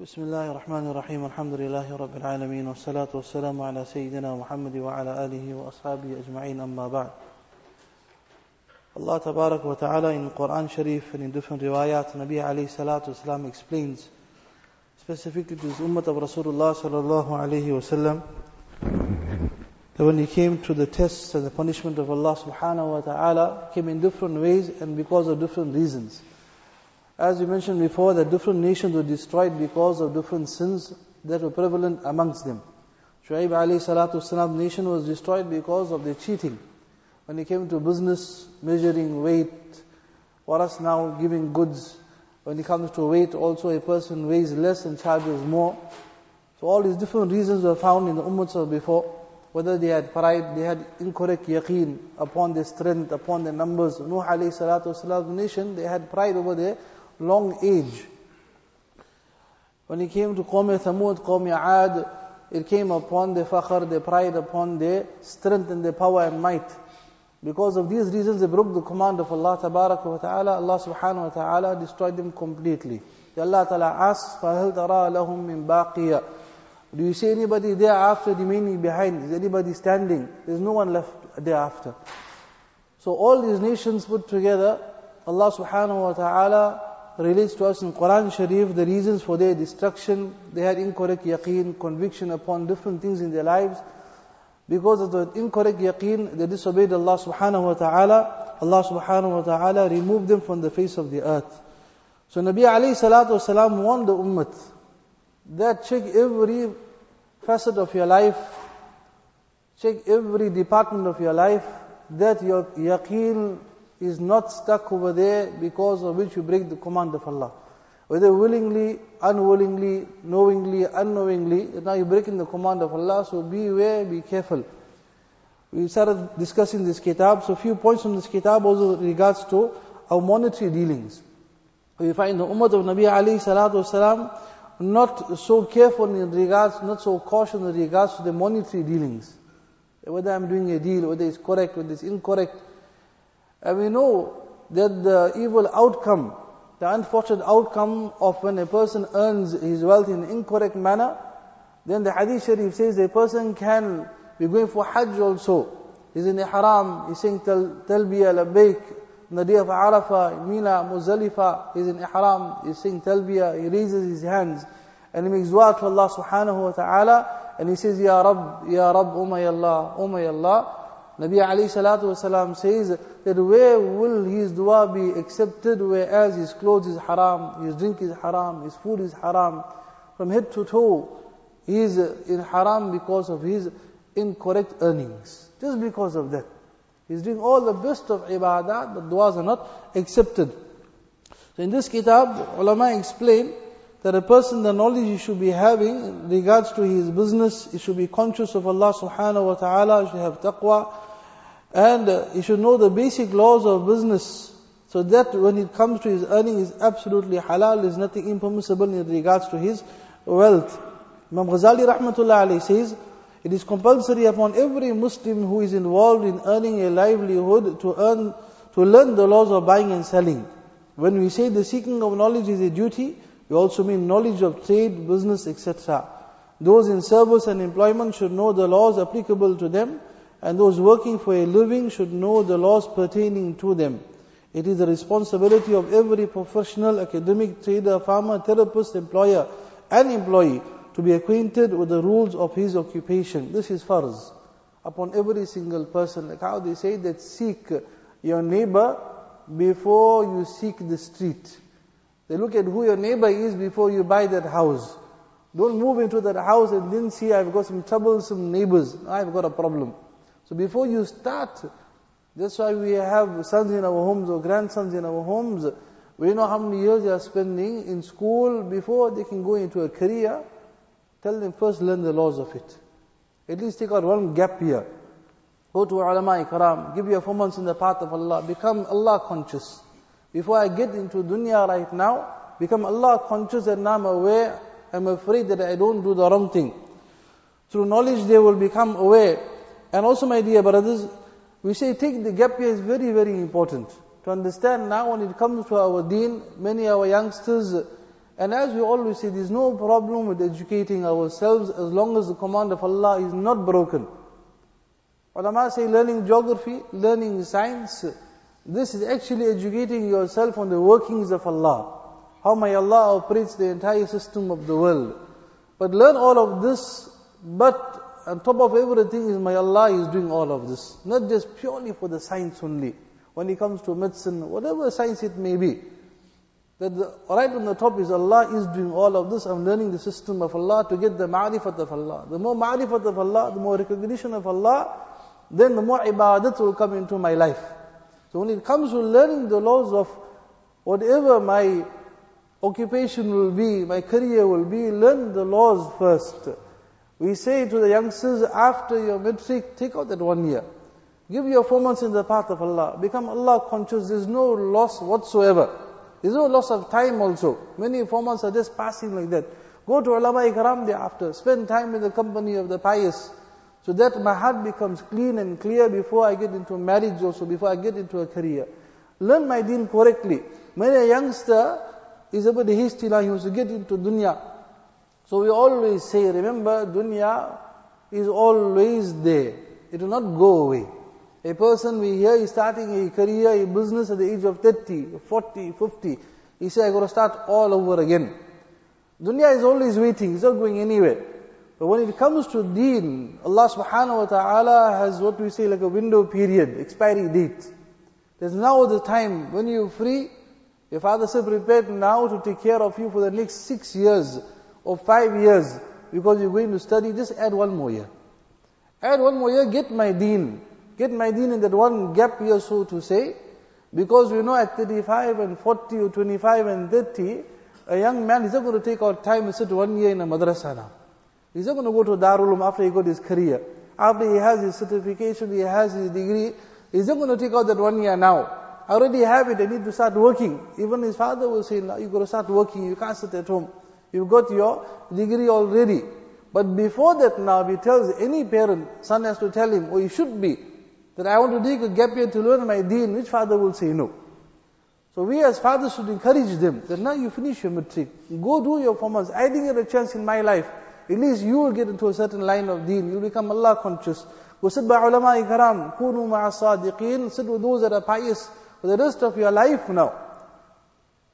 بسم الله الرحمن الرحيم الحمد لله رب العالمين والصلاة والسلام على سيدنا محمد وعلى آله وأصحابه أجمعين أما بعد Allah Tabarak wa Ta'ala in Quran Sharif and in different riwayat, Nabi alayhi salatu wasalam explains specifically to his ummah of Rasulullah sallallahu alayhi wasallam that when he came to the tests and the punishment of Allah subhanahu wa ta'ala came in different ways and because of different reasons. As we mentioned before, that different nations were destroyed because of different sins that were prevalent amongst them. Shu'aib alayhi salatu wasalam nation was destroyed because of their cheating. When it came to business, measuring weight, for us now giving goods, when it comes to weight, also a person weighs less and charges more. So all these different reasons were found in the ummahs of before. Whether they had pride, they had incorrect yaqeen upon their strength, upon their numbers. Nuh alayhi salatu wasalam's nation, they had pride over their long age. When it came to Qawm Thamud, Qawm Aad, it came upon their fakhr, their pride, upon their strength and their power and might. Because of these reasons, they broke the command of Allah wa ta'ala. Allah subhanahu wa ta'ala destroyed them completely. Allah ta'ala asks, فَهَلْ تَرَى لَهُم مِّن بَاقِيَةٍ Do you see anybody there after remaining behind? Is anybody standing? There's no one left thereafter. So all these nations put together, Allah subhanahu wa ta'ala relates to us in Quran Sharif the reasons for their destruction. They had incorrect yaqeen, conviction upon different things in their lives. Because of the incorrect yaqeen, they disobeyed Allah subhanahu wa ta'ala. Allah subhanahu wa ta'ala removed them from the face of the earth. So Nabi alayhi salatu wasalam warned the ummah that check every facet of your life, check every department of your life, that your yaqeen is not stuck over there because of which you break the command of Allah. Whether willingly, unwillingly, knowingly, unknowingly, now you're breaking the command of Allah, so beware, be careful. We started discussing this kitab, so a few points from this kitab also regards to our monetary dealings. We find the ummah of Nabi alayhi salatu wasalam not so careful in regards, not so cautious in regards to the monetary dealings. Whether I'm doing a deal, whether it's correct, whether it's incorrect. And we know that the evil outcome the unfortunate outcome of when a person earns his wealth in incorrect manner, then the hadith sharif says a person can be going for hajj also. He's in ihram, he's saying talbiya labbaik, on the day of Arafah, Mina, Muzdalifah, he's in ihram, he's saying talbiya, he raises his hands, and he makes dua to Allah subhanahu wa ta'ala, and he says, Ya Rabb, Ya Rabb, O my Allah, O my Allah, Nabi alayhi salatu wasalam says that where will his dua be accepted whereas his clothes is haram, his drink is haram, his food is haram, from head to toe, he is in haram because of his incorrect earnings. Just because of that. He's doing all the best of ibadah, but duas are not accepted. So in this kitab, ulama explain that a person, the knowledge he should be having in regards to his business, he should be conscious of Allah subhanahu wa ta'ala, he should have taqwa, and he should know the basic laws of business, so that when it comes to his earning is absolutely halal, is nothing impermissible in regards to his wealth. Imam Ghazali rahmatullah alayhi says, it is compulsory upon every Muslim who is involved in earning a livelihood to earn, to learn the laws of buying and selling. When we say the seeking of knowledge is a duty, we also mean knowledge of trade, business, etc. Those in service and employment should know the laws applicable to them, and those working for a living should know the laws pertaining to them. It is the responsibility of every professional, academic, trader, farmer, therapist, employer, and employee to be acquainted with the rules of his occupation. This is farz upon every single person. Like how they say that seek your neighbor before you seek the street. They look at who your neighbor is before you buy that house. Don't move into that house and then see I've got some troublesome neighbors. I've got a problem. So before you start, that's why we have sons in our homes or grandsons in our homes. We know how many years they are spending in school before they can go into a career. Tell them first learn the laws of it. At least take out one gap year. Go to ulama ikram, give your four months in the path of Allah, become Allah conscious. Before I get into dunya right now, become Allah conscious and now I'm aware, I'm afraid that I don't do the wrong thing. Through knowledge they will become aware. And also my dear brothers, we say take the gap year is very, very important. To understand now when it comes to our deen, many our youngsters, And as we always say, there's no problem with educating ourselves as long as the command of Allah is not broken. Ulama say learning geography, learning science, this is actually educating yourself on the workings of Allah. How may Allah operates the entire system of the world. But learn all of this, but on top of everything is my Allah is doing all of this. Not just purely for the science only. When it comes to medicine, whatever science it may be. That the, right on the top is Allah is doing all of this. I'm learning the system of Allah to get the ma'rifat of Allah. The more ma'rifat of Allah, the more recognition of Allah, then the more ibadat will come into my life. So when it comes to learning the laws of whatever my occupation will be, my career will be, learn the laws first. We say to the youngsters, after your matric, take out that one year. Give your four months in the path of Allah. Become Allah conscious. There's no loss whatsoever. There's no loss of time also. Many four months are just passing like that. Go to ulama ikram thereafter. Spend time in the company of the pious. So that my heart becomes clean and clear before I get into marriage also, before I get into a career. Learn my deen correctly. Many a youngster is about the now, he wants to get into dunya. So we always say, remember, dunya is always there. It will not go away. A person we hear is starting a career, a business at the age of 30, 40, 50. He says, I got to start all over again. Dunya is always waiting, it's not going anywhere. But when it comes to deen, Allah subhanahu wa ta'ala has what we say like a window period, expiry date. There's now the time when you're free, your father said prepared now to take care of you for the next six years or five years because you're going to study, just add one more year. Add one more year, get my deen. Get my deen in that one gap year so to say. Because we know at 35 and 40 or 25 and 30, a young man is not going to take out time and sit one year in a madrasa now. He's not going to go to Darul after he got his career. After he has his certification, he has his degree, he's not going to take out that one year now. I already have it, I need to start working. Even his father will say, you've got to start working, you can't sit at home. You've got your degree already. But before that now, he tells any parent, son has to tell him, oh, or he should be, that I want to take a gap year to learn my deen, which father will say no? So we as fathers should encourage them that now you finish your matric, go do your four months. I didn't get a chance in my life. At least you will get into a certain line of deen. You'll become Allah conscious. Go sit by ulama ikram. Kunu ma'a. Sit with those that are pious for the rest of your life now.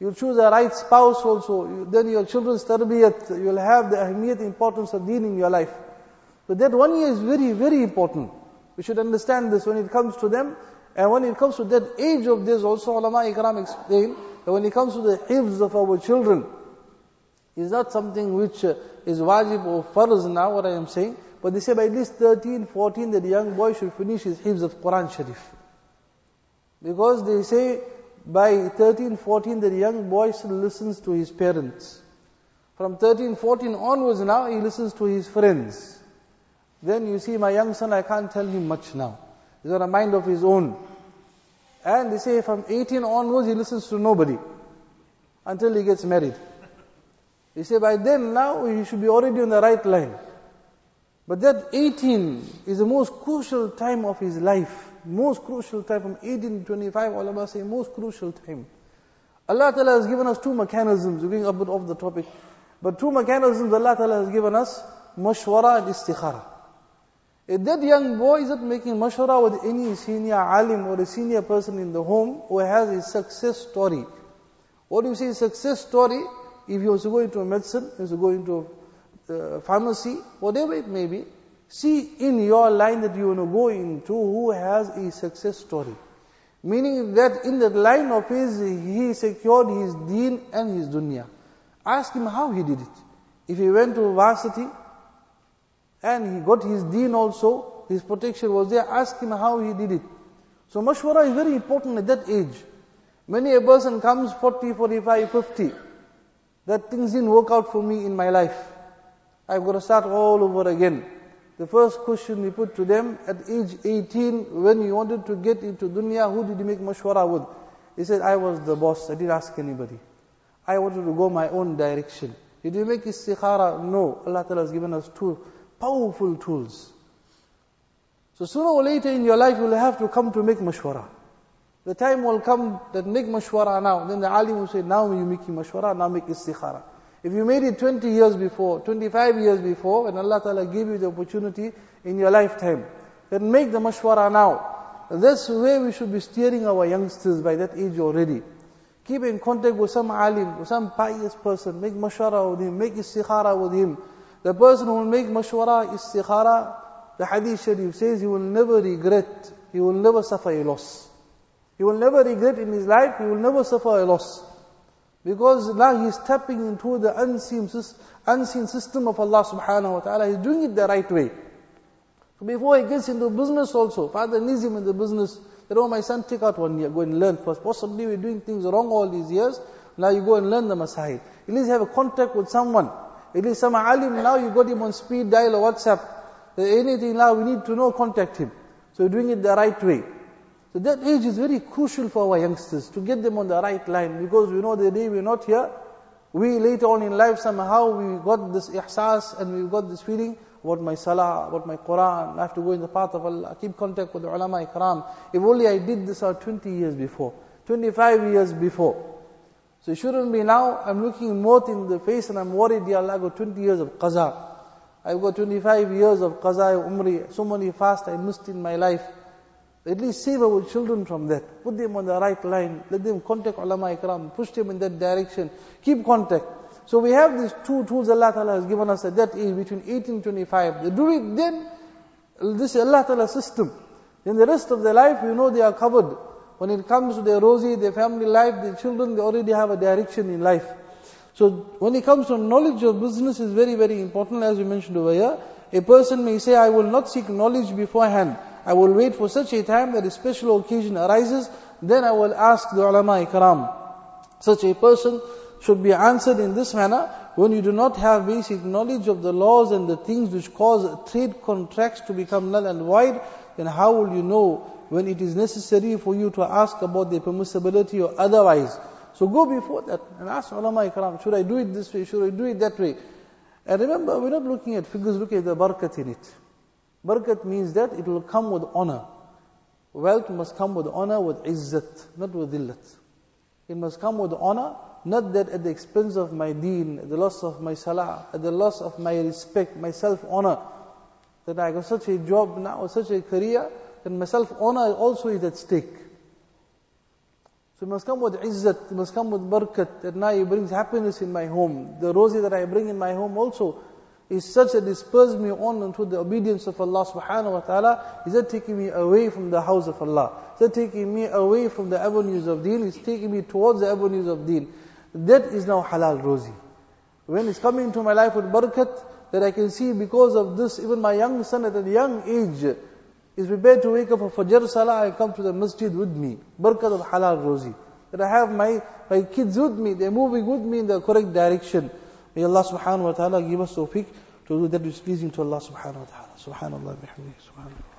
You'll choose a right spouse also. Then your children's tarbiyat. You'll have the ahmiyat importance of deen in your life. So that one year is very, very important. We should understand this when it comes to them. And when it comes to that age of this, also ulama ikram explain that when it comes to the hifz of our children, is not something which uh, is wajib or farz now, what I am saying. But they say by at least 13, 14, that the young boy should finish his hifz of Quran Sharif. Because they say by 13, 14, the young boy still listens to his parents. From 13, 14 onwards now, he listens to his friends. Then you see, my young son, I can't tell him much now. He's got a mind of his own. And they say from 18 onwards, he listens to nobody. Until he gets married. You say by then now he should be already on the right line. But that 18 is the most crucial time of his life. Most crucial time from 18 to 25, ulama say most crucial time. Allah Ta'ala has given us two mechanisms, we're going a bit off the topic. But two mechanisms Allah Ta'ala has given us, mashwara and istikhara. If that young boy is not making mashwara with any senior alim or a senior person in the home who has a success story. What do you say success story? If you was to go medicine, you was to go uh, pharmacy, whatever it may be, see in your line that you want to go into who has a success story. Meaning that in that line of his, he secured his deen and his dunya. Ask him how he did it. If he went to varsity and he got his deen also, his protection was there, ask him how he did it. So mashwara is very important at that age. Many a person comes 40, 45, 50 that things didn't work out for me in my life. I've got to start all over again. The first question we put to them at age 18, when you wanted to get into dunya, who did you make mashwara with? He said, I was the boss, I didn't ask anybody. I wanted to go my own direction. Did you make istikhara? No. Allah Ta'ala has given us two powerful tools. So sooner or later in your life, you will have to come to make mashwara. The time will come that make mashwara now. Then the alim will say, now you making mashwara, now make istikhara. If you made it 20 years before, 25 years before, and Allah Ta'ala gave you the opportunity in your lifetime, then make the mashwara now. That's where we should be steering our youngsters by that age already. Keep in contact with some alim, with some pious person, make mashwara with him, make istikhara with him. The person who will make mashwara, istikhara, the hadith sharif says he will never regret, he will never suffer a loss. He will never regret in his life, he will never suffer a loss. Because now he's tapping into the unseen, unseen system of Allah subhanahu wa ta'ala. He's doing it the right way. Before he gets into business also, father needs him in the business. That, oh my son, take out one year, go and learn first. Possibly we're doing things wrong all these years. Now you go and learn the Masail. At least have a contact with someone. At least some alim, now you got him on speed dial or WhatsApp. Anything now, we need to know, contact him. So you're doing it the right way. So that age is very crucial for our youngsters to get them on the right line because we know the day we're not here, we later on in life somehow we got this ihsas and we got this feeling about my salah, about my Quran, I have to go in the path of Allah, keep contact with the ulama ikram. If only I did this out 20 years before, 25 years before. So it shouldn't be now, I'm looking more in the face and I'm worried, Ya Allah, I got 20 years of qaza. I've got 25 years of qaza, umri, so many fast I missed in my life. At least save our children from that. Put them on the right line. Let them contact ulama ikram. Push them in that direction. Keep contact. So we have these two tools Allah Ta'ala has given us at that age between 18 and 25. They do it then, this is Allah Ta'ala system. Then the rest of their life, you know they are covered. When it comes to their rozi, their family life, their children, they already have a direction in life. So when it comes to knowledge of business is very, very important as we mentioned over here. A person may say, I will not seek knowledge beforehand. I will wait for such a time that a special occasion arises, then I will ask the ulama ikram. Such a person should be answered in this manner, when you do not have basic knowledge of the laws and the things which cause trade contracts to become null and void, then how will you know when it is necessary for you to ask about the permissibility or otherwise? So go before that and ask ulama ikram, should I do it this way, should I do it that way? And remember, we're not looking at figures, look at the barakat in it. Barakat means that it will come with honor. Wealth must come with honor, with izzat, not with illat. It must come with honor, not that at the expense of my deen, at the loss of my salah, at the loss of my respect, my self-honor. That I got such a job now, such a career, that my self-honor also is at stake. So it must come with izzat, it must come with barakat, that now it brings happiness in my home. The rozi that I bring in my home also is such that it spurs me on into the obedience of Allah subhanahu wa ta'ala. Is that taking me away from the house of Allah? Is that taking me away from the avenues of deen? Is taking me towards the avenues of deen. That is now halal rozi. When it's coming into my life with barakat, that I can see because of this, even my young son at a young age is prepared to wake up for Fajr Salah and come to the masjid with me. Barakat of halal rozi. That I have my, my kids with me, they're moving with me in the correct direction. May Allah subhanahu wa ta'ala give us tawfiq to do that is pleasing to Allah subhanahu wa ta'ala. Subhanallah bihamdihi. Subhanallah.